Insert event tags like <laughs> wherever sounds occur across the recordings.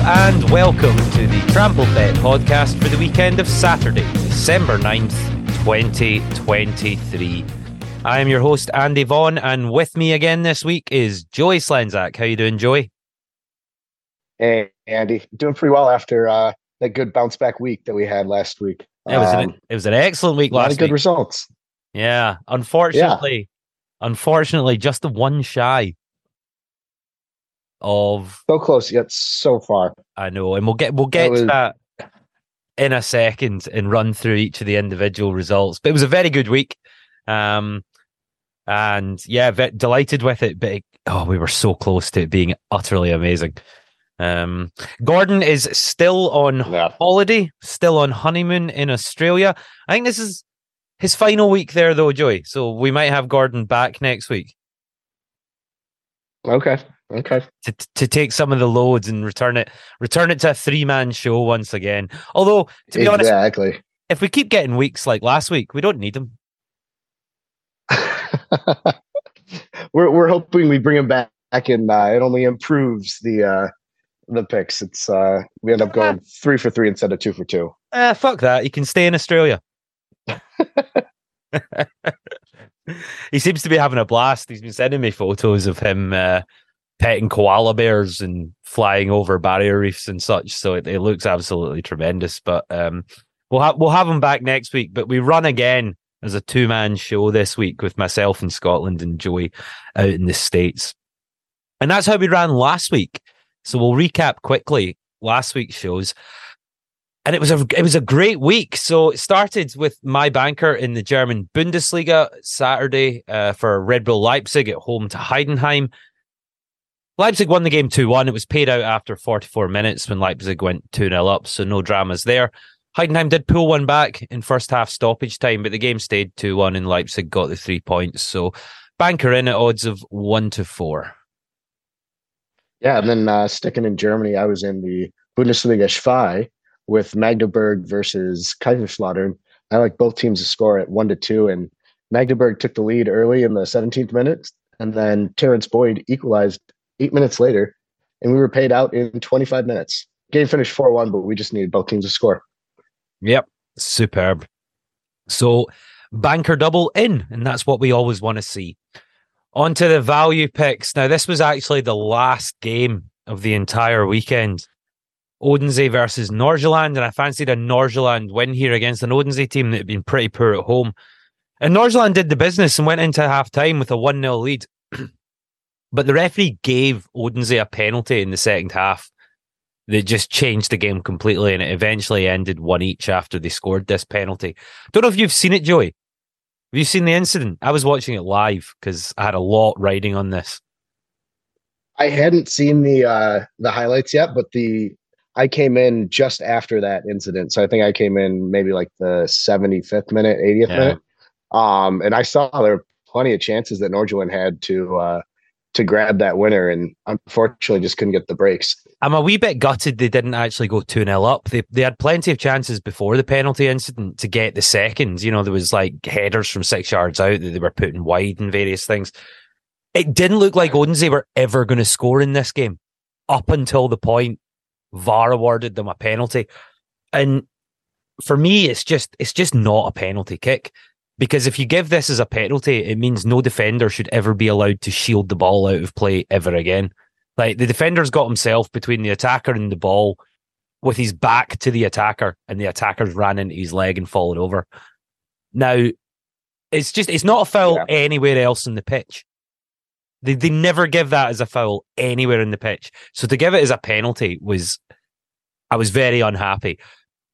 Hello and welcome to the Trampled Bet podcast for the weekend of Saturday, December 9th, 2023. I am your host, Andy Vaughan, and with me again this week is Joey Slenzak. How you doing, Joey? Hey, Andy, doing pretty well after uh, that good bounce back week that we had last week. It was Um, an it was an excellent week a lot last of good week. results. yeah, unfortunately, unfortunately, just the one shy of So close yet so far. I know, and we'll get we'll get was- to that in a second and run through each of the individual results. But it was a very good week, um, and yeah, ve- delighted with it. But it, oh, we were so close to it being utterly amazing. Um, Gordon is still on Yeah. holiday, still on honeymoon in Australia. I think this is his final week there, though, Joey. So we might have Gordon back next week Okay. Okay. to to take some of the loads and return it return it to a three man show once again. Although to be honest, exactly. if we keep getting weeks like last week, we don't need them. <laughs> we're we're hoping we bring him back and uh, it only improves the uh, the picks. It's uh, we end up going three for three instead of two for two. Uh, fuck that. He can stay in Australia. <laughs> <laughs> he seems to be having a blast. He's been sending me photos of him uh, petting koala bears and flying over barrier reefs and such. So it, it looks absolutely tremendous. But um, we'll have we'll have him back next week. But we run again as a two man show this week with myself in Scotland and Joey out in the states. And that's how we ran last week. So we'll recap quickly last week's shows and it was a it was a great week. So it started with my banker in the German Bundesliga Saturday uh, for Red Bull Leipzig at home to Heidenheim. Leipzig won the game 2 1. It was paid out after 44 minutes when Leipzig went 2 0 up, so no dramas there. Heidenheim did pull one back in first half stoppage time, but the game stayed 2 1 and Leipzig got the three points. So banker in at odds of 1 to 4. Yeah, and then uh, sticking in Germany, I was in the Bundesliga Zwei with Magdeburg versus Kaiserslautern. I like both teams to score at one to two, and Magdeburg took the lead early in the 17th minute, and then Terrence Boyd equalized eight minutes later, and we were paid out in 25 minutes. Game finished 4 1, but we just needed both teams to score. Yep, superb. So banker double in, and that's what we always want to see. On to the value picks. Now, this was actually the last game of the entire weekend. Odense versus Nordsjælland, and I fancied a Nordsjælland win here against an Odense team that had been pretty poor at home. And Nordsjælland did the business and went into half time with a 1 0 lead. But the referee gave Odense a penalty in the second half that just changed the game completely and it eventually ended one each after they scored this penalty. Don't know if you've seen it, Joey. Have you seen the incident? I was watching it live because I had a lot riding on this. I hadn't seen the uh, the highlights yet, but the I came in just after that incident, so I think I came in maybe like the 75th minute, 80th Yeah. minute, um, and I saw there were plenty of chances that Nordsjælland had to uh, to grab that winner, and unfortunately just couldn't get the breaks. I'm a wee bit gutted they didn't actually go 2 0 up. They, they had plenty of chances before the penalty incident to get the second. You know, there was like headers from six yards out that they were putting wide and various things. It didn't look like Odense were ever going to score in this game up until the point VAR awarded them a penalty. And for me, it's just it's just not a penalty kick. Because if you give this as a penalty, it means no defender should ever be allowed to shield the ball out of play ever again. Like the defender's got himself between the attacker and the ball with his back to the attacker, and the attacker's ran into his leg and fallen over. Now, it's just it's not a foul Yeah. anywhere else in the pitch. They they never give that as a foul anywhere in the pitch. So to give it as a penalty was I was very unhappy.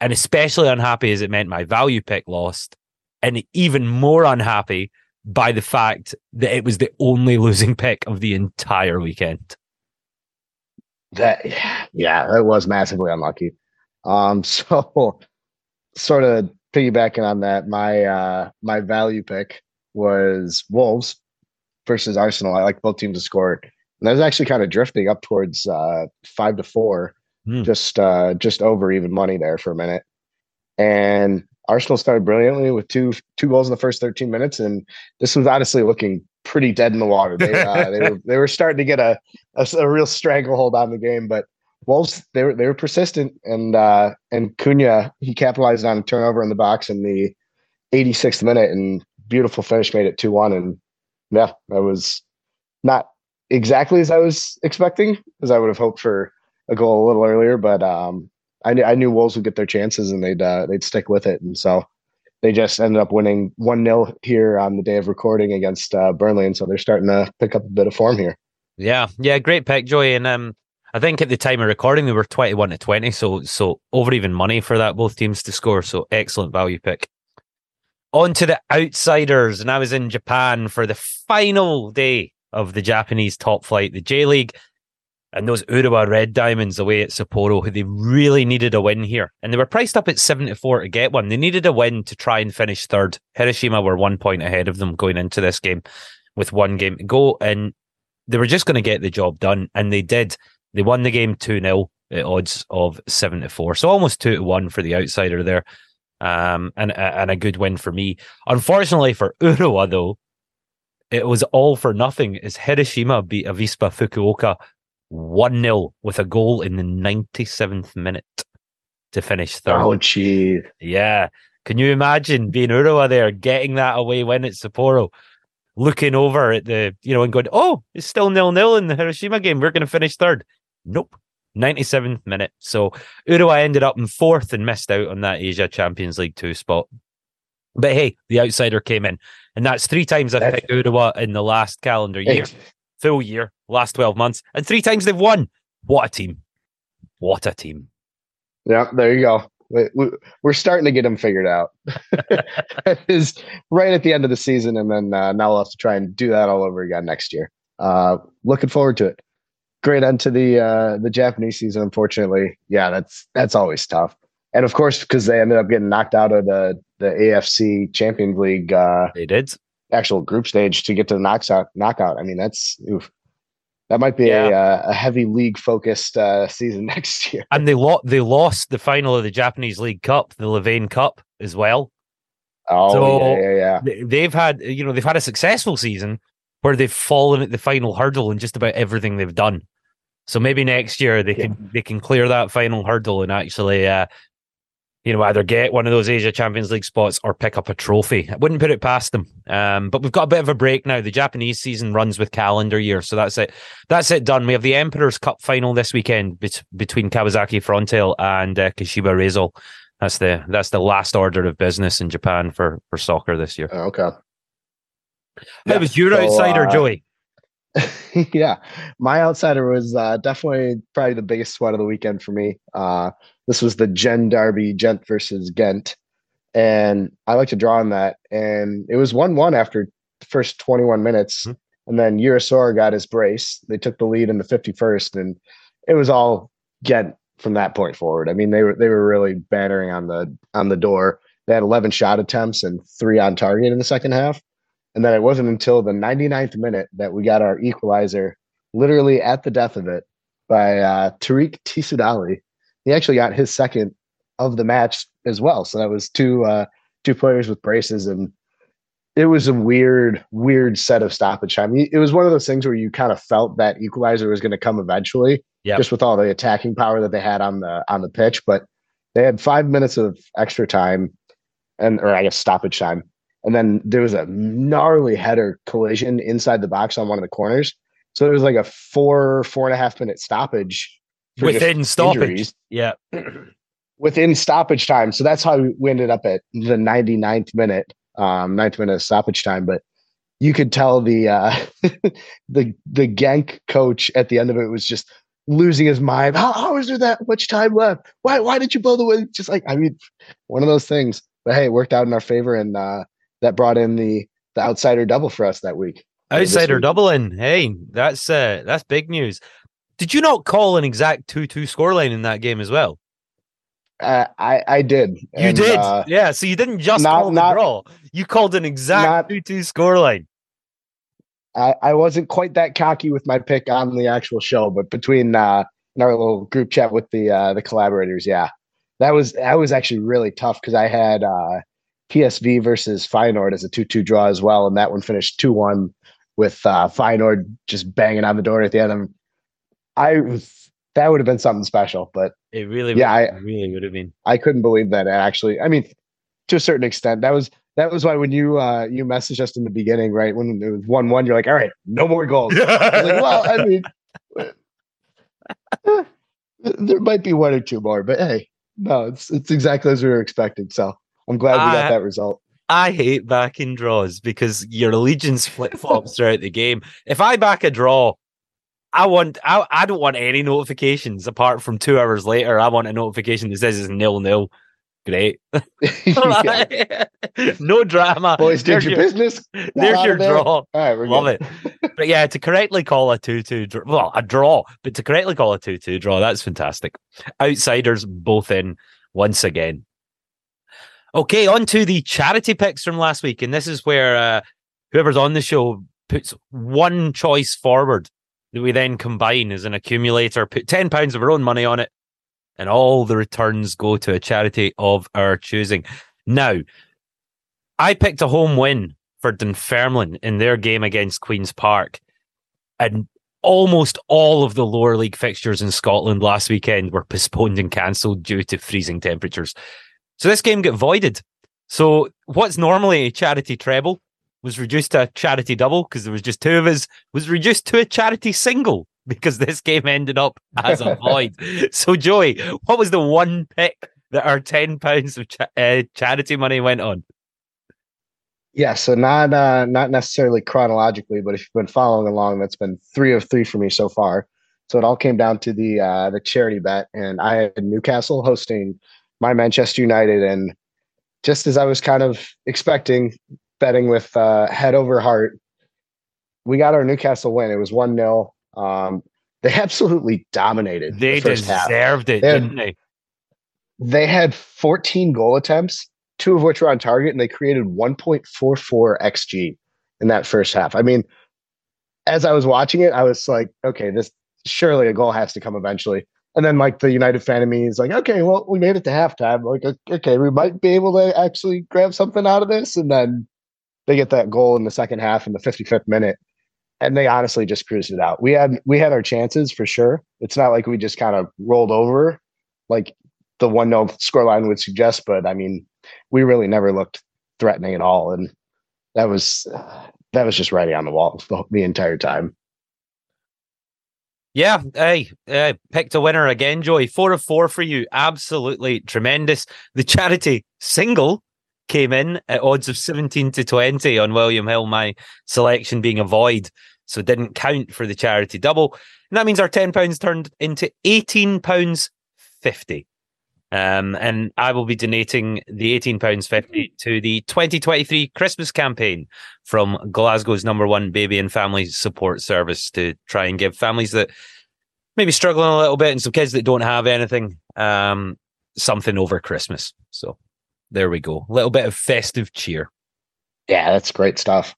And especially unhappy as it meant my value pick lost. And even more unhappy by the fact that it was the only losing pick of the entire weekend. That yeah, that was massively unlucky. Um, <laughs> so sort of piggybacking on that, my uh my value pick was Wolves versus Arsenal. I like both teams to score. And that was actually kind of drifting up towards uh five to four, Hmm. just uh just over even money there for a minute. And Arsenal started brilliantly with two two goals in the first 13 minutes, and this was honestly looking pretty dead in the water. They uh, they were they were starting to get a, a a real stranglehold on the game, but Wolves they were they were persistent, and uh, and Cunha he capitalized on a turnover in the box in the 86th minute, and beautiful finish made it two one, and yeah, that was not exactly as I was expecting, as I would have hoped for a goal a little earlier, but um, I knew I knew Wolves would get their chances and they'd uh, they'd stick with it, and so they just ended up winning one 0 here on the day of recording against uh, Burnley, and so they're starting to pick up a bit of form here. Yeah, yeah, great pick, Joey. And um, I think at the time of recording, we were twenty-one to twenty, so so over even money for that both teams to score. So excellent value pick. On to the outsiders, and I was in Japan for the final day of the Japanese top flight, the J League, and those Urawa Red Diamonds away at Sapporo, who they really needed a win here, and they were priced up at seventy-four to get one. They needed a win to try and finish third. Hiroshima were one point ahead of them going into this game, with one game to go, and they were just going to get the job done, and they did. They won the game 2 0 at odds of 74. So almost 2 to 1 for the outsider there. Um, and, and a good win for me. Unfortunately for <laughs> Urawa, though, it was all for nothing as Hiroshima beat Avispa Fukuoka 1 0 with a goal in the 97th minute to finish third. Oh, gee, Yeah. Can you imagine being Urawa there, getting that away win at Sapporo, looking over at the, you know, and going, oh, it's still nil nil in the Hiroshima game. We're going to finish third. Nope. 97th minute. So Urawa ended up in fourth and missed out on that Asia Champions League 2 spot. But hey, the outsider came in. And that's three times I've That's- picked Urawa in the last calendar year, full year, last 12 months. And three times they've won. What a team. What a team. Yeah, there you go. We- we- We're starting to get them figured out. <laughs> <laughs> is right at the end of the season, and then uh, now we'll have to try and do that all over again next year. Uh, looking forward to it. Great end to the uh, the Japanese season. Unfortunately, yeah, that's that's always tough. And of course, because they ended up getting knocked out of the the AFC Champions League uh, They did. Actual group stage to get to the knockout. Knockout. I mean, that's oof. that might be Yeah. a, uh, a heavy league focused uh, season <laughs> next year. and they lo- they lost the final of the Japanese League Cup, the Levain Cup, as well. Oh So- yeah, yeah, yeah. They- They've had you know they've had a successful season where they've fallen at the final hurdle in just about everything they've done. So maybe next year they can they can clear that final hurdle and actually uh, you know either get one of those Asia Champions League spots or pick up a trophy. I wouldn't put it past them. Um, but we've got a bit of a break now. The Japanese season runs with calendar year, so that's it. That's it done. We have the Emperor's Cup final this weekend bet- between Kawasaki Frontale and uh, Kashiwa Reysol. That's the that's the last order of business in Japan for for soccer this year. Okay. How was your so, outsider, uh, Joey? <laughs> yeah, my outsider was uh, definitely probably the biggest one of the weekend for me. Uh, this was the Gen Derby, Genk versus Ghent, and I like to draw on that. And it was one-one after the first 21 minutes, Mhm. and then Urasor got his brace. They took the lead in the 51st, and it was all Ghent from that point forward. I mean, they were they were really battering on the on the door. They had 11 shot attempts and three on target in the second half. And then it wasn't until the 99th minute that we got our equalizer, literally at the death of it, by uh, Tarik Tissoudali. He actually got his second of the match as well. So that was two uh, two players with braces, and it was a weird, weird set of stoppage time. It was one of those things where you kind of felt that equalizer was going to come eventually, Yep. just with all the attacking power that they had on the on the pitch. But they had five minutes of extra time, and or I guess stoppage time, and then there was a gnarly header collision inside the box on one of the corners. So there was like a four four and a half minute stoppage Within stoppage. injuries Yeah. <clears throat> within stoppage time. So that's how we ended up at the 99th minute, um, ninth minute stoppage time. But you could tell the uh, <laughs> the the Genk coach at the end of it was just losing his mind. How, how is there that much time left? Why why did you blow the whistle? Just like I mean, one of those things. But hey, it worked out in our favor, and uh, that brought in the the outsider double for us that week. Outsider doubling. Hey, that's uh, that's big news. Did you not call an exact two-two scoreline in that game as well? Uh, I I did. You And, did, uh, yeah. So you didn't just not- call the not- draw; you called an exact not- two-two scoreline. I, I wasn't quite that cocky with my pick on the actual show, but between uh, in our little group chat with the uh, the collaborators, yeah, that was that was actually really tough because I had uh, PSV versus Feyenoord as a two-two draw as well, and that one finished two-one with uh, Feyenoord just banging on the door at the end. of I that would have been something special, but It really, Yeah, would- I- really would have been. I couldn't believe that actually. I mean, to a certain extent, that was that was why when you uh you messaged us in the beginning, right? When it was one one, you're like, all right, no more goals. <laughs> I like, well, I mean, eh, <laughs> there might be one or two more, but hey, no, it's it's exactly as we were expecting. So I'm glad we got I- that result. I hate backing draws because your allegiance flip flops throughout the game. If I back a draw, I want I, I don't want any notifications apart from two hours later. I want a notification that says it's nil nil. Great. <laughs> <laughs> No drama. Boys, did There's your your, business. <laughs> there's your there. draw. All right, we're Love good. it. But yeah, to correctly call a 2 2 draw, well, a draw, but to correctly call a 2 2 draw, that's fantastic. Outsiders both in once again. Okay, on to the charity picks from last week. And this is where uh, whoever's on the show puts one choice forward that we then combine as an accumulator, put £10 of our own money on it, and all the returns go to a charity of our choosing. Now, I picked a home win for Dunfermline in their game against Queen's Park. And almost all of the lower league fixtures in Scotland last weekend were postponed and cancelled due to freezing temperatures. So this game got voided. So what's normally a charity treble was reduced to a charity double because there was just two of us, was reduced to a charity single <laughs> because this game ended up as a void. <laughs> So Joey, what was the one pick that our ten pounds of cha- uh, charity money went on? Yeah, so not uh, not necessarily chronologically, but if you've been following along, that's been three of three for me so far. So it all came down to the uh, the charity bet, and I had Newcastle hosting my Manchester United, and just as I was kind of expecting, betting with uh, head over heart, we got our Newcastle win. It was one 0 um, They <laughs> absolutely dominated. They the first half. deserved it, They had- didn't they? They had 14 goal attempts, two of which were on target, and they created 1.44 xG in that first half. I mean, as I was watching it, I was like, okay, this surely a goal has to come eventually. And then like the United fan of me is like, okay, well, we made it to halftime. Like, okay, we might be able to actually grab something out of this. And then they get that goal in the second half in the 55th minute. And they honestly just cruised it out. We had we had our chances for sure. It's not like we just kind of rolled over like the one no scoreline would suggest, but I mean, we really never looked threatening at all. And that was that was just writing on the wall the, the entire time. Yeah, hey, picked a winner again, Joey. Four of four for you. Absolutely tremendous. The charity single came in at odds of 17 to 20 on William Hill, my selection being a void. So didn't count for the charity double. And that means our £10 turned into £18.50. Um, and I will be donating the £18.50 to the 2023 Christmas campaign from Glasgow's number one baby and family support service to try and give families that maybe struggling a little bit and some kids that don't have anything um, something over Christmas. So there we go. A little bit of festive cheer. Yeah, that's great stuff.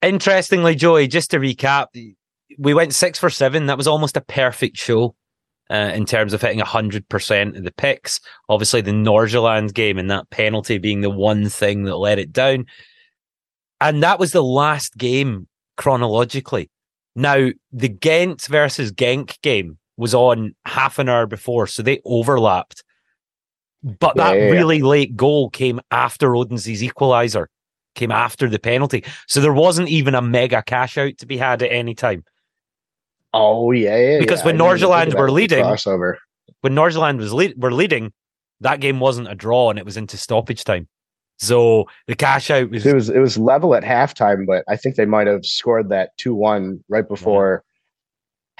Interestingly, Joey, just to recap, we went six for seven. That was almost a perfect show. Uh, in terms of hitting 100% of the picks. Obviously, the Nordsjælland game and that penalty being the one thing that let it down. And that was the last game chronologically. Now, the Ghent versus Genk game was on half an hour before, so they overlapped. But Yeah, that yeah, yeah. really late goal came after Odense's equaliser, came after the penalty. So there wasn't even a mega cash out to be had at any time. Oh yeah, yeah. Because yeah. when Nordsjælland think of that were leading- crossover. when Nordsjælland was lead, were leading, that game wasn't a draw and it was into stoppage time. So the cash out was It was it was level at halftime, but I think they might have scored that two one right before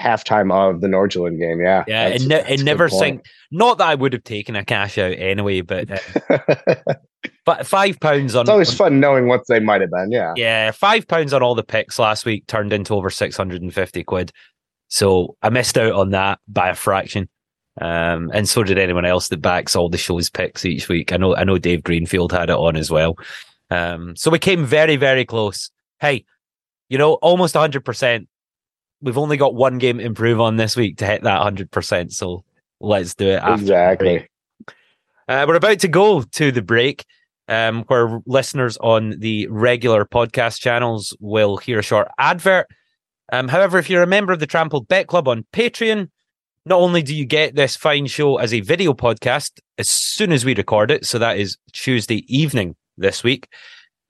halftime of the Nordsjælland game. Yeah, yeah, it, ne- it never sank. Not that I would have taken a cash out anyway, but uh, <laughs> but five pounds on. It's always fun knowing what they might have been. Yeah. Yeah, five pounds on all the picks last week turned into over six hundred and fifty quid. So I missed out on that by a fraction. Um, and so did anyone else that backs all the show's picks each week. I know, I know Dave Greenfield had it on as well. Um, so we came very, very close. Hey, you know, almost 100%. We've only got one game to improve on this week to hit that 100%. So let's do it. exactly. Uh, we're about to go to the break. Um, where listeners on the regular podcast channels will hear a short advert. Um, however, if you're a member of the Trampled Bet Club on Patreon, not only do you get this fine show as a video podcast as soon as we record it, so that is Tuesday evening this week,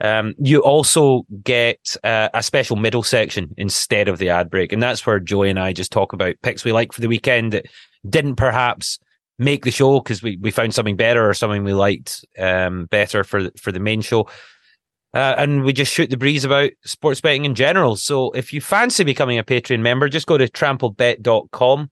um, you also get uh, a special middle section instead of the ad break. And that's where Joey and I just talk about picks we like for the weekend that didn't perhaps make the show because we, we found something better or something we liked um, better for for the main show. Uh, and we just shoot the breeze about sports betting in general. So if you fancy becoming a Patreon member, just go to trampledbet.com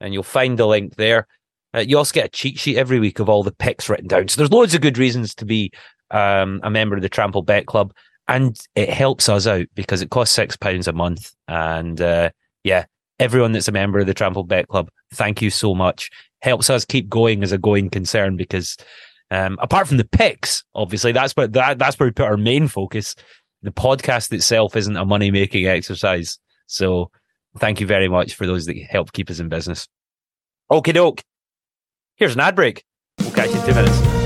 and you'll find the link there. Uh, you also get a cheat sheet every week of all the picks written down. So there's loads of good reasons to be um, a member of the Trampled Bet Club. And it helps us out because it costs six pounds a month. And uh, yeah, everyone that's a member of the Trampled Bet Club, thank you so much. Helps us keep going as a going concern because um, apart from the picks, obviously that's where that, that's where we put our main focus. The podcast itself isn't a money making exercise. So thank you very much for those that help keep us in business. Okay, doke. Here's an ad break. We'll catch you in two minutes.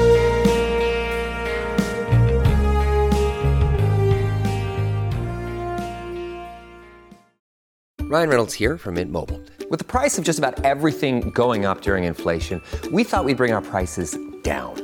Ryan Reynolds here from Mint Mobile. With the price of just about everything going up during inflation, we thought we'd bring our prices down.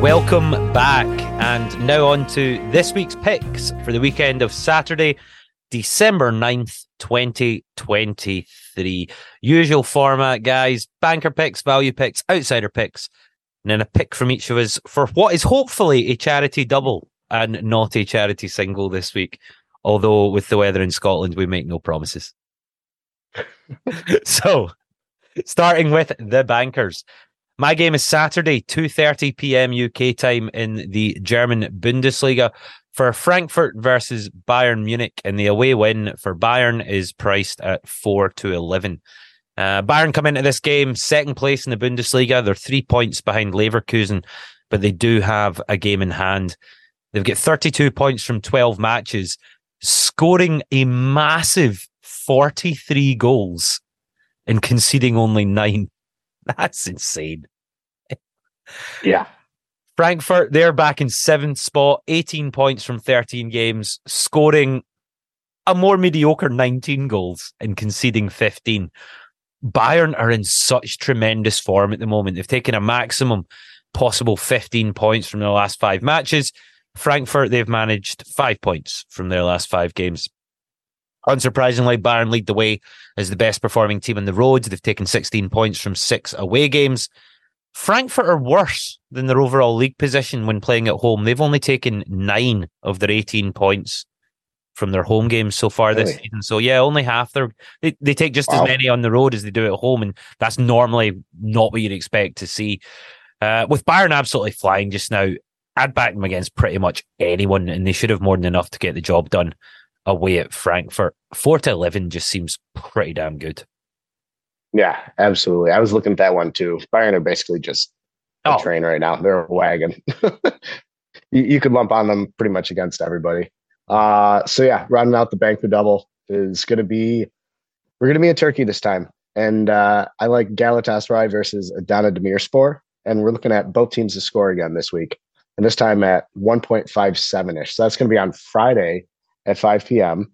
Welcome back. And now on to this week's picks for the weekend of Saturday, December 9th, 2023. Usual format, guys. Banker picks, value picks, outsider picks, and then a pick from each of us for what is hopefully a charity double and not a charity single this week. Although with the weather in Scotland, we make no promises. <laughs> so, starting with the bankers. My game is Saturday, 2:30 p.m. UK time in the German Bundesliga for Frankfurt versus Bayern Munich, and the away win for Bayern is priced at four to eleven. Uh, Bayern come into this game second place in the Bundesliga. They're three points behind Leverkusen, but they do have a game in hand. They've got 32 points from 12 matches, scoring a massive 43 goals and conceding only nine. <laughs> That's insane. Yeah. Frankfurt, they're back in seventh spot, 18 points from 13 games, scoring a more mediocre 19 goals and conceding 15. Bayern are in such tremendous form at the moment. They've taken a maximum possible 15 points from their last five matches. Frankfurt, they've managed five points from their last five games. Unsurprisingly, Bayern lead the way as the best performing team on the road. They've taken 16 points from six away games. Frankfurt are worse than their overall league position when playing at home. They've only taken nine of their 18 points from their home games so far this Really? season. So yeah, only half their they, they take just as many on the road as they do at home, and that's normally not what you'd expect to see. Uh, with Bayern absolutely flying just now, I'd back them against pretty much anyone, and they should have more than enough to get the job done away at Frankfurt. Four to eleven just seems pretty damn good. Yeah, absolutely. I was looking at that one too. Bayern are basically just a Oh. train right now. They're a wagon. <laughs> you, you could lump on them pretty much against everybody. Uh, so yeah, rounding out the bank the double is going to be we're going to be in Turkey this time, and uh, I like Galatasaray versus Adana Demirspor, and we're looking at both teams to score again this week, and this time at 1.57 ish. So that's going to be on Friday at 5 p.m.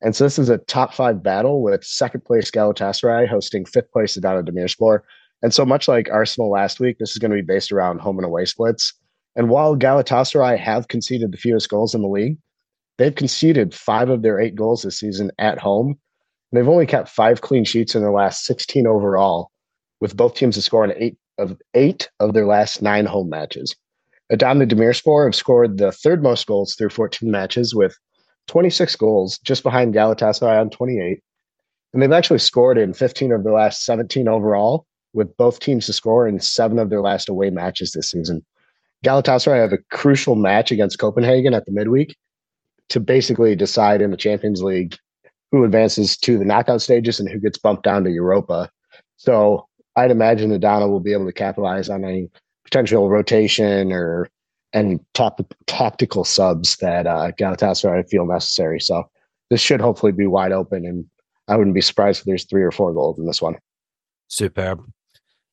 And so this is a top five battle with second place Galatasaray hosting fifth place Adana Demirspor. And so much like Arsenal last week, this is going to be based around home and away splits. And while Galatasaray have conceded the fewest goals in the league, they've conceded five of their eight goals this season at home. They've only kept five clean sheets in their last 16 overall, with both teams in eight of eight of their last nine home matches. Adana Demirspor have scored the third most goals through 14 matches with 26 goals, just behind Galatasaray on 28. And they've actually scored in 15 of their last 17 overall, with both teams to score in seven of their last away matches this season. Galatasaray have a crucial match against Copenhagen at the midweek to basically decide in the Champions League who advances to the knockout stages and who gets bumped down to Europa. So I'd imagine Adana will be able to capitalize on any potential rotation or any top, tactical subs that uh, Galatasaray feel necessary. So this should hopefully be wide open, and I wouldn't be surprised if there's three or four goals in this one. Superb.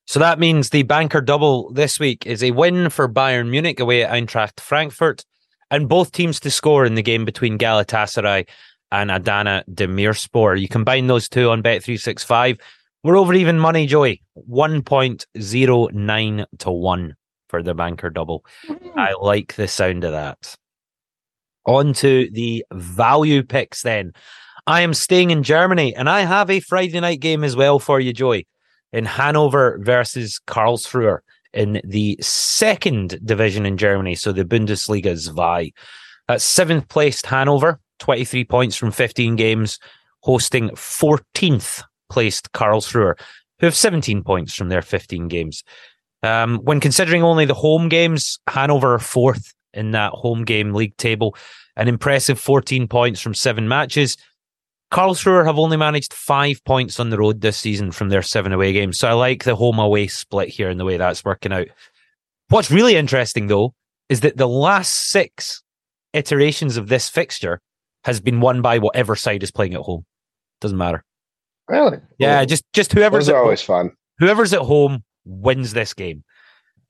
So that means the banker double this week is a win for Bayern Munich away at Eintracht Frankfurt, and both teams to score in the game between Galatasaray and Adana Demirspor. You combine those two on Bet365. We're over even money, Joey. 1.09 to 1 for the banker double. Mm-hmm. I like the sound of that. On to the value picks then. I am staying in Germany and I have a Friday night game as well for you, Joey, in Hanover versus Karlsruhe in the second division in Germany. So the Bundesliga Zwei. That's seventh placed Hanover, 23 points from 15 games, hosting 14th placed Karlsruhe, who have 17 points from their 15 games. Um, when considering only the home games, Hanover are fourth in that home game league table, an impressive 14 points from seven matches. Karlsruhe have only managed five points on the road this season from their seven away games. So I like the home away split here and the way that's working out. What's really interesting though is that the last six iterations of this fixture has been won by whatever side is playing at home. Doesn't matter. Really? Yeah, just just whoever's Those are always home, fun. Whoever's at home wins this game.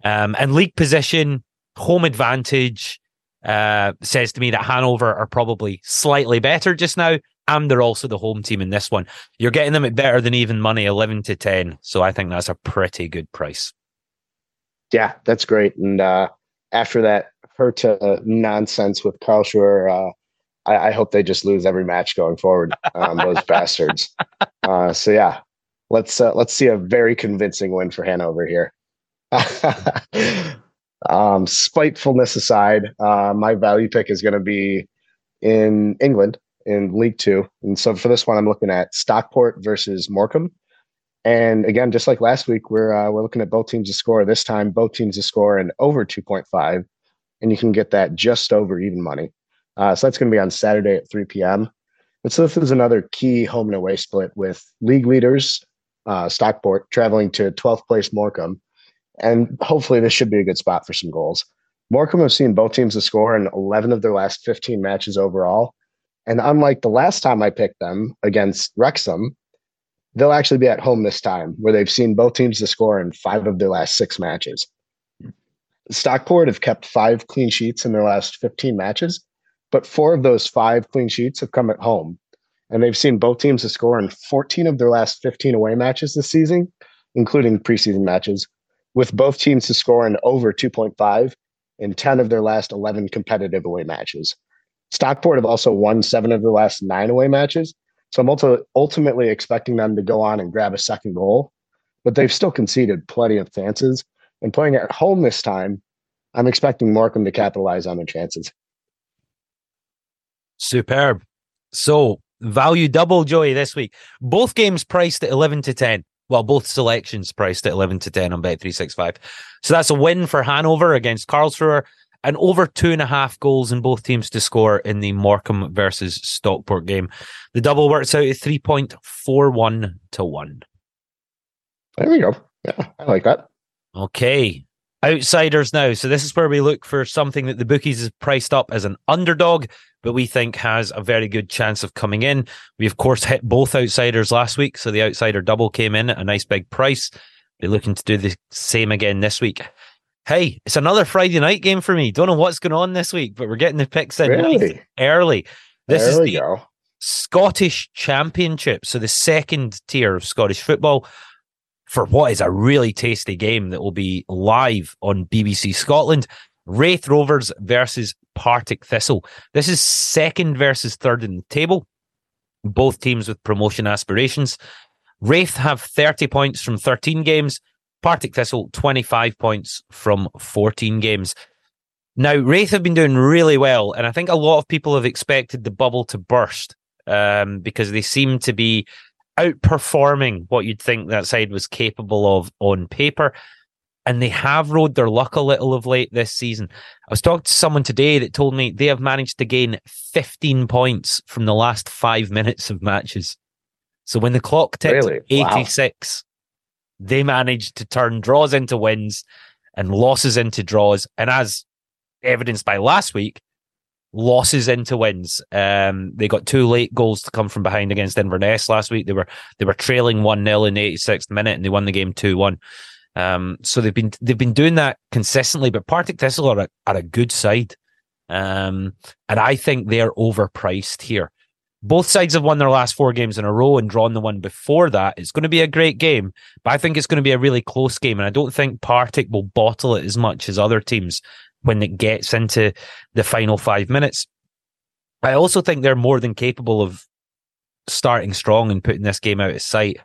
Um, and league position, home advantage, uh, says to me that Hanover are probably slightly better just now and they're also the home team in this one. You're getting them at better than even money, 11 to 10. So I think that's a pretty good price. Yeah, that's great. And uh, after that Hertha nonsense with Karlsruhe, uh, I, I, hope they just lose every match going forward. Um, those <laughs> bastards. Uh, so yeah, let's uh, let's see a very convincing win for Hanover here. <laughs> um, spitefulness aside, uh, my value pick is going to be in England in League Two. And so for this one, I'm looking at Stockport versus Morecambe. And again, just like last week, we're uh, we're looking at both teams to score. This time, both teams to score and over 2.5, and you can get that just over even money. Uh, so that's going to be on Saturday at 3 p.m. And so this is another key home and away split with league leaders uh, Stockport traveling to 12th place Morecambe, and hopefully this should be a good spot for some goals. Morecambe have seen both teams to score in 11 of their last 15 matches overall, and unlike the last time I picked them against Wrexham, they'll actually be at home this time, where they've seen both teams to score in five of their last six matches. Stockport have kept five clean sheets in their last 15 matches, but four of those five clean sheets have come at home. And they've seen both teams to score in 14 of their last 15 away matches this season, including preseason matches, with both teams to score in over 2.5 in 10 of their last 11 competitive away matches. Stockport have also won seven of the last nine away matches. So I'm ultimately expecting them to go on and grab a second goal, but they've still conceded plenty of chances. And playing at home this time, I'm expecting Morecambe to capitalize on their chances. Superb. So value double, Joey, this week. Both games priced at 11 to 10. Well, both selections priced at 11 to 10 on Bet365. So that's a win for Hanover against Karlsruhe and over two and a half goals in both teams to score in the Morecambe versus Stockport game. The double works out at 3.41 to 1. There we go. Yeah, I like that. Okay. Outsiders now. So this is where we look for something that the bookies is priced up as an underdog, but we think has a very good chance of coming in. We of course hit both outsiders last week, so the outsider double came in at a nice big price. We're looking to do the same again this week. Hey, it's another Friday night game for me. Don't know what's going on this week, but we're getting the picks in really? nice early. This there is the go. Scottish Championship, so the second tier of Scottish football for what is a really tasty game that will be live on BBC Scotland. Raith Rovers versus Partick Thistle. This is second versus third in the table. Both teams with promotion aspirations. Raith have 30 points from 13 games. Partick Thistle 25 points from 14 games. Now, Raith have been doing really well, and I think a lot of people have expected the bubble to burst um, because they seem to be outperforming what you'd think that side was capable of on paper. And they have rode their luck a little of late this season. I was talking to someone today that told me they have managed to gain 15 points from the last five minutes of matches. So when the clock ticked Really? 86, they managed to turn draws into wins and losses into draws. And as evidenced by last week, losses into wins. Um, they got two late goals to come from behind against Inverness last week. They were they were trailing one 0 in the 86th minute and they won the game two one. Um, so they've been they've been doing that consistently. But Partick Thistle are a, are a good side, um, and I think they're overpriced here. Both sides have won their last four games in a row and drawn the one before that. It's going to be a great game, but I think it's going to be a really close game. And I don't think Partick will bottle it as much as other teams when it gets into the final five minutes. I also think they're more than capable of starting strong and putting this game out of sight.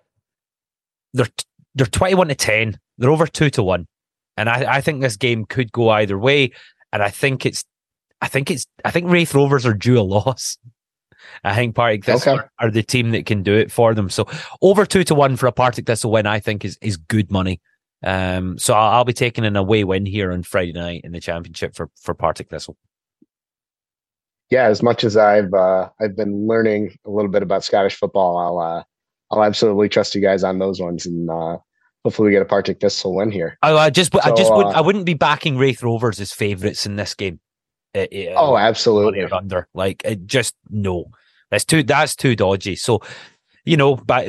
They're they're twenty one to ten. They're over two to one, and I, I think this game could go either way. And I think it's I think it's I think Raith Rovers are due a loss. I think Partick Thistle Okay. are, are the team that can do it for them. So over two to one for a Partick Thistle win, I think is is good money. Um, so I'll, I'll be taking an away win here on Friday night in the championship for for Partick Thistle. Yeah, as much as I've uh, I've been learning a little bit about Scottish football, I'll uh, I'll absolutely trust you guys on those ones, and uh, hopefully we get a Partick Thistle win here. I, I just, I just would, uh, I wouldn't be backing Raith Rovers as favourites in this game. Uh, uh, Oh, absolutely. under, like, it just no, that's too, that's too dodgy. So, you know, but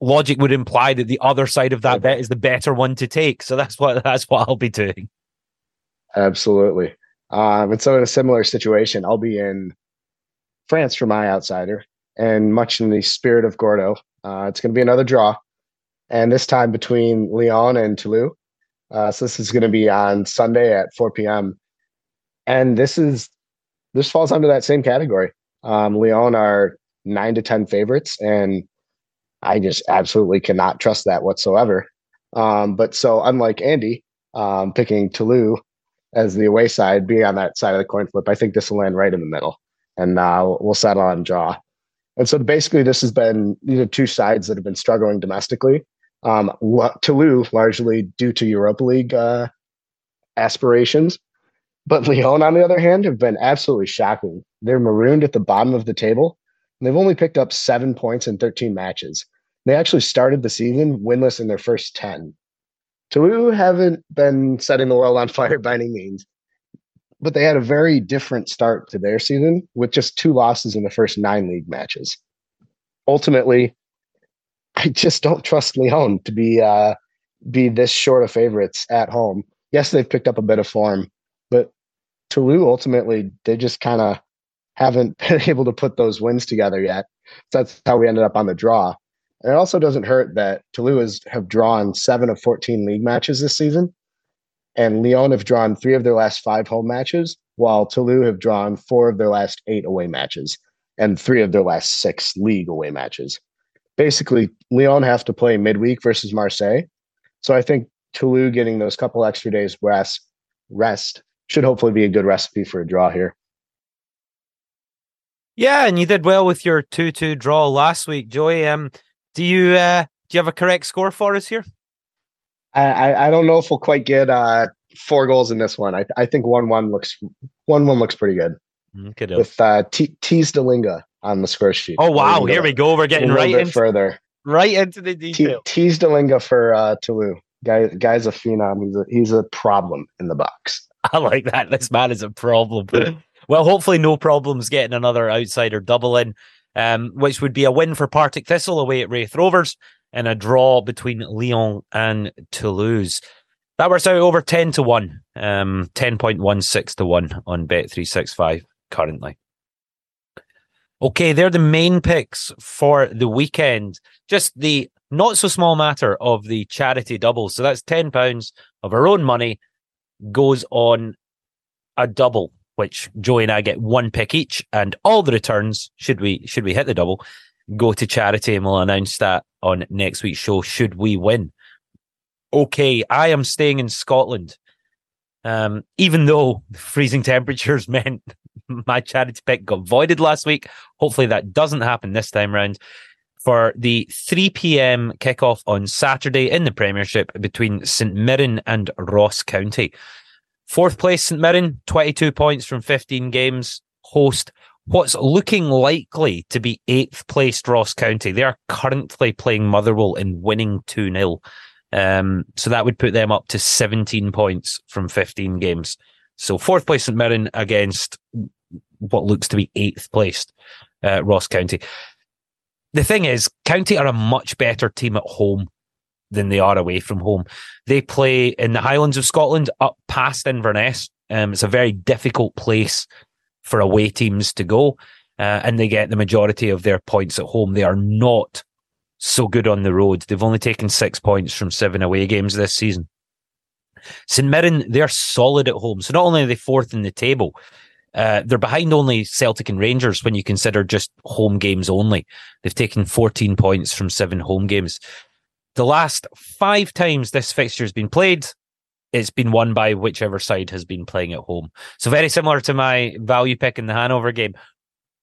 logic would imply that the other side of that bet is the better one to take. So that's what, that's what I'll be doing. Absolutely. Um, and so in a similar situation, I'll be in France for my outsider, and much in the spirit of Gordo, uh, it's going to be another draw, and this time between Lyon and Toulouse. Uh, so this is going to be on Sunday at 4 p.m. And this is this falls under that same category. Um, Lyon are nine to ten favorites, and I just absolutely cannot trust that whatsoever. Um, but so unlike Andy, um, picking Toulouse as the away side, being on that side of the coin flip, I think this will land right in the middle, and uh, we'll settle on draw. And so basically, this has been these are two sides that have been struggling domestically. Um, Lo- Toulouse largely due to Europa League uh, aspirations, but Lyon, on the other hand, have been absolutely shocking. They're marooned at the bottom of the table. They've only picked up seven points in 13 matches. They actually started the season winless in their first 10. Toulouse haven't been setting the world on <laughs> fire by any means, but they had a very different start to their season with just two losses in the first nine league matches. Ultimately, <laughs> I just don't trust Lyon to be uh, be this short of favorites at home. Yes, they've picked up a bit of form, but Toulouse ultimately they just kind of haven't <laughs> been able to put those wins together yet. So that's how we ended up on the draw. And it also doesn't hurt that Toulouse have drawn seven of 14 league matches this season. And Lyon have drawn three of their last five home matches, while Toulouse have drawn four of their last eight away matches and three of their last six league away matches. Basically, Lyon have to play midweek versus Marseille. So I think Toulouse getting those couple extra days rest, rest should hopefully be a good recipe for a draw here. Yeah, and you did well with your two-two draw last week, Joey. Um, do you uh, do you have a correct score for us here? I, I, I don't know if we'll quite get uh, four goals in this one. I, I think one one looks one one looks pretty good Okay, with uh, T- Thijs Dallinga on the score sheet. Oh wow, here we go. We're getting right bit into further. right into the T- detail. Thijs Dallinga for uh, Toulouse. Guy, guy's a phenom. He's a he's a problem in the box. <laughs> I like that. This man is a problem. <laughs> well, hopefully, no problems getting another outsider double in, um, which would be a win for Partick Thistle away at Raith Rovers and a draw between Lyon and Toulouse. That works out over 10 to 1, um, 10.16 to 1 on Bet365 currently. Okay, they're the main picks for the weekend. Just the not so small matter of the charity double. So that's £10 of our own money goes on a double, which Joey and I get one pick each, and all the returns, should we should we hit the double, go to charity, and we'll announce that on next week's show. Should we win? Okay, I am staying in Scotland. Um, even though freezing temperatures <laughs> meant my charity pick got voided last week, hopefully that doesn't happen this time round for the 3 p.m. kickoff on Saturday in the Premiership between St Mirren and Ross County. Fourth place, St Mirren, 22 points from 15 games, host what's looking likely to be eighth placed Ross County. They are currently playing Motherwell and winning 2 0. Um, so that would put them up to 17 points from 15 games. So fourth place St Mirren against what looks to be eighth placed uh, Ross County the thing is, County are a much better team at home than they are away from home. They play in the Highlands of Scotland up past Inverness. Um, it's a very difficult place for away teams to go, uh, and they get the majority of their points at home. They are not so good on the road. They've only taken six points from seven away games this season. St Mirren, they're solid at home. So not only are they fourth in the table, uh, they're behind only Celtic and Rangers when you consider just home games only. They've taken 14 points from seven home games. The last five times this fixture has been played, it's been won by whichever side has been playing at home. So very similar to my value pick in the Hannover game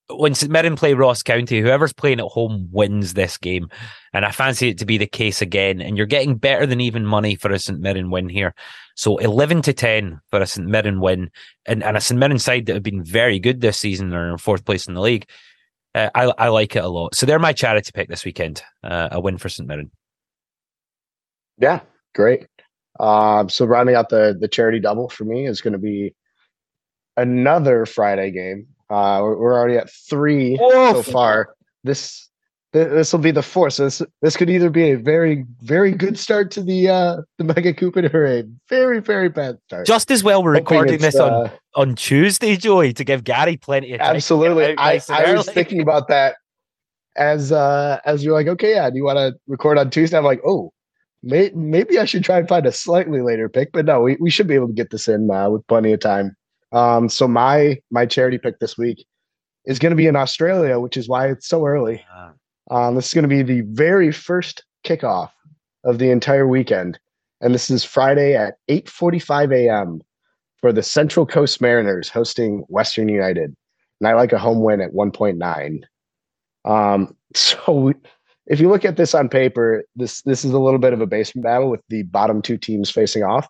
when St Mirren play Ross County, whoever's playing at home wins this game. And I fancy it to be the case again. And you're getting better than even money for a St Mirren win here. So 11 to 10 for a St Mirren win. And, and a St Mirren side that have been very good this season are in fourth place in the league. Uh, I, I like it a lot. So they're my charity pick this weekend. Uh, a win for St Mirren. Yeah, great. Um, so rounding out the the charity double for me is going to be another Friday game uh, we're, we're already at three so far. This this will be the fourth. So this this could either be a very very good start to the uh the mega coupon or a very very bad start. Just as well we're Hoping recording this on uh, on Tuesday, Joey, to give Gary plenty of time. Absolutely, I, I was thinking about that as uh as you're like, okay, yeah, do you want to record on Tuesday? I'm like, oh, may, maybe I should try and find a slightly later pick, but no, we, we should be able to get this in uh, with plenty of time. Um, so my my charity pick this week is going to be in Australia, which is why it's so early. Ah. Um, this is going to be the very first kickoff of the entire weekend, and this is Friday at 8:45 a.m. for the Central Coast Mariners hosting Western United, and I like a home win at 1.9. Um, <laughs> so if you look at this on paper, this this is a little bit of a basement battle with the bottom two teams facing off.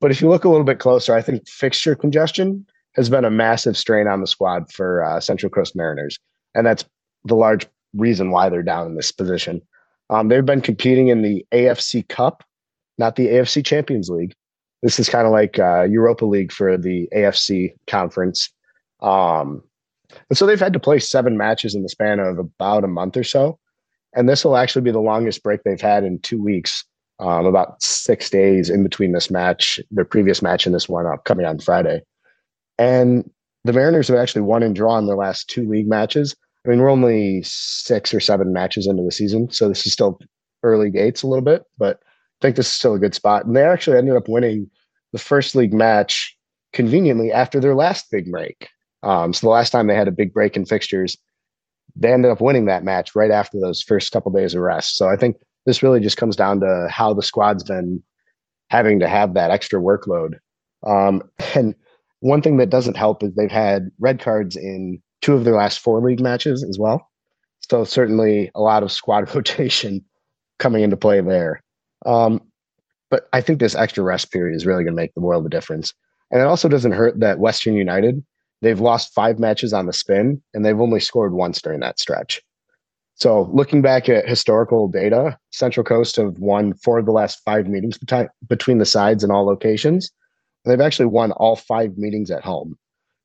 But if you look a little bit closer, I think fixture congestion has been a massive strain on the squad for uh, Central Coast Mariners, and that's the large reason why they're down in this position. Um, they've been competing in the AFC Cup, not the AFC Champions League. This is kind of like uh, Europa League for the AFC conference. Um, and so they've had to play seven matches in the span of about a month or so. And this will actually be the longest break they've had in two weeks um, about six days in between this match, their previous match, and this one up coming on Friday. And the Mariners have actually won and drawn their last two league matches. I mean, we're only six or seven matches into the season, so this is still early gates a little bit, but I think this is still a good spot. And they actually ended up winning the first league match conveniently after their last big break. Um, so the last time they had a big break in fixtures, they ended up winning that match right after those first couple days of rest. So I think this really just comes down to how the squad's been having to have that extra workload. Um, and one thing that doesn't help is they've had red cards in two of their last four league matches as well. So certainly a lot of squad <laughs> rotation coming into play there. Um, but I think this extra rest period is really going to make the world of difference. And it also doesn't hurt that Western United, they've lost five matches on the spin and they've only scored once during that stretch. So looking back at historical data, Central Coast have won four of the last five meetings between the sides in all locations. And they've actually won all five meetings at home.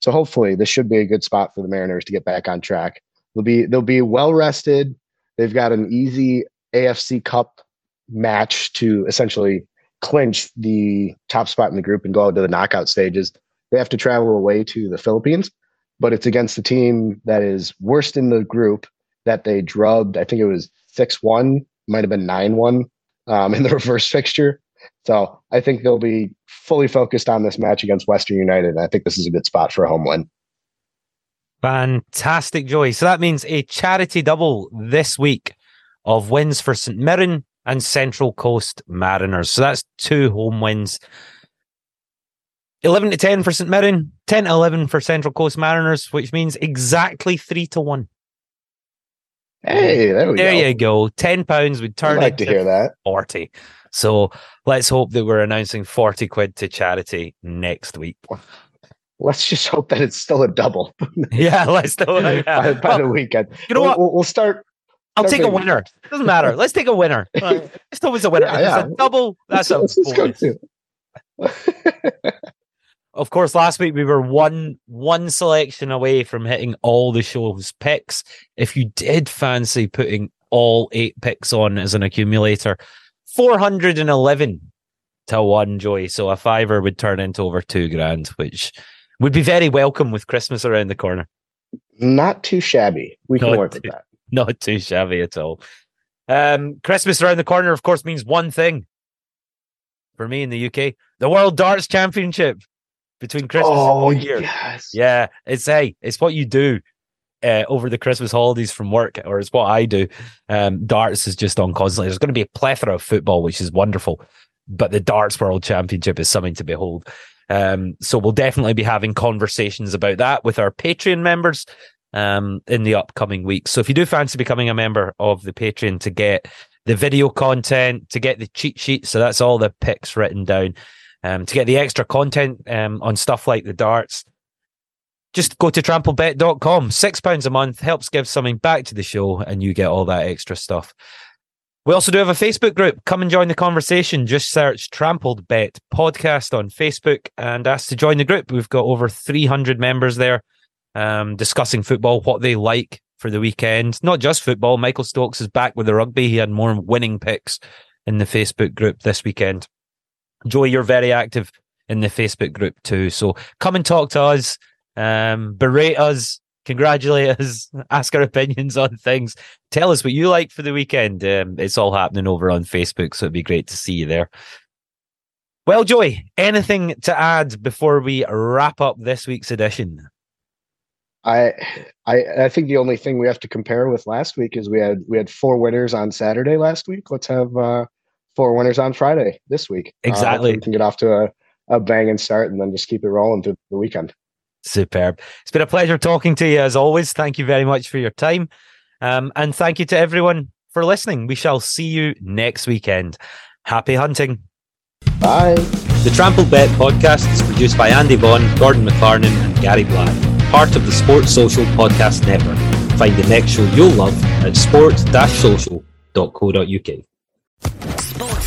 So hopefully this should be a good spot for the Mariners to get back on track. They'll be they'll be well rested. They've got an easy AFC Cup match to essentially clinch the top spot in the group and go out to the knockout stages. They have to travel away to the Philippines, but it's against the team that is worst in the group that they drubbed. I think it was six one, might have been nine one um, <laughs> in the reverse fixture. So I think they'll be fully focused on this match against Western United. I think this is a good spot for a home win. Fantastic, Joey. So that means a charity double this week of wins for St. Mirren and Central Coast Mariners. So that's two home wins. 11 to 10 for St. Mirren, 10 to 11 for Central Coast Mariners, which means exactly 3 to 1. Hey, there we there go. you go. Ten pounds would turn I'd like to hear that. forty. So let's hope that we're announcing forty quid to charity next week. Let's just hope that it's still a double <laughs> yeah, let's do it. <laughs> by, Yeah. by Well, the weekend. you know We'll- what? We'll, we'll start. I'll take a winner. Doesn't matter. <laughs> Let's take a winner. It's always a winner. Yeah, If it's a double. That's a let's go to. Of course, last week we were one one selection away from hitting all the show's picks. If you did fancy putting all eight picks on as an accumulator, four hundred and eleven to one, Joey. So a fiver would turn into over two grand, which would be very welcome with Christmas around the corner. Not too shabby. We can Not work with that. <laughs> Not too shabby at all. Um, Christmas around the corner, of course, means one thing for me in the UK: the World Darts Championship between Christmas Oh, and New Year. yes. Yeah, it's hey, it's what you do uh, over the Christmas holidays from work, or it's what I do. Um, darts is just on constantly. There's going to be a plethora of football, which is wonderful, but the Darts World Championship is something to behold. Um, so we'll definitely be having conversations about that with our Patreon members um, in the upcoming weeks. So if you do fancy becoming a member of the Patreon to get the video content, to get the cheat sheet, so that's all the picks written down, um, to get the extra content um, on stuff like the darts, just go to trampledbet.com. Six pounds a month helps give something back to the show, and you get all that extra stuff. We also do have a Facebook group. Come and join the conversation. Just search Trampled Bet Podcast on Facebook and ask to join the group. We've got over 300 members there um, discussing football, what they like for the weekend. Not just football. Michael Stokes is back with the rugby. He had more winning picks in the Facebook group this weekend. Joey, you're very active in the Facebook group too. So come and talk to us, um, berate us, congratulate us, <laughs> ask our opinions on things. Tell us what you like for the weekend. Um, it's all happening over on Facebook, so it'd be great to see you there. Well, Joey, anything to add before we wrap up this week's edition? I, I I think the only thing we have to compare with last week is we had we had four winners on Saturday last week. Let's have uh, four winners on Friday this week. Uh, Exactly. we can get off to a, a bang and start and then just keep it rolling through the weekend. Superb. It's been a pleasure talking to you as always. Thank you very much for your time. Um, and thank you to everyone for listening. We shall see you next weekend. Happy hunting. Bye. The Trampled Bet podcast is produced by Andy Vaughan, Gordon McLarnon, and Gary Black, part of the Sports Social Podcast Network. Find the next show you'll love at sports-social.co.uk.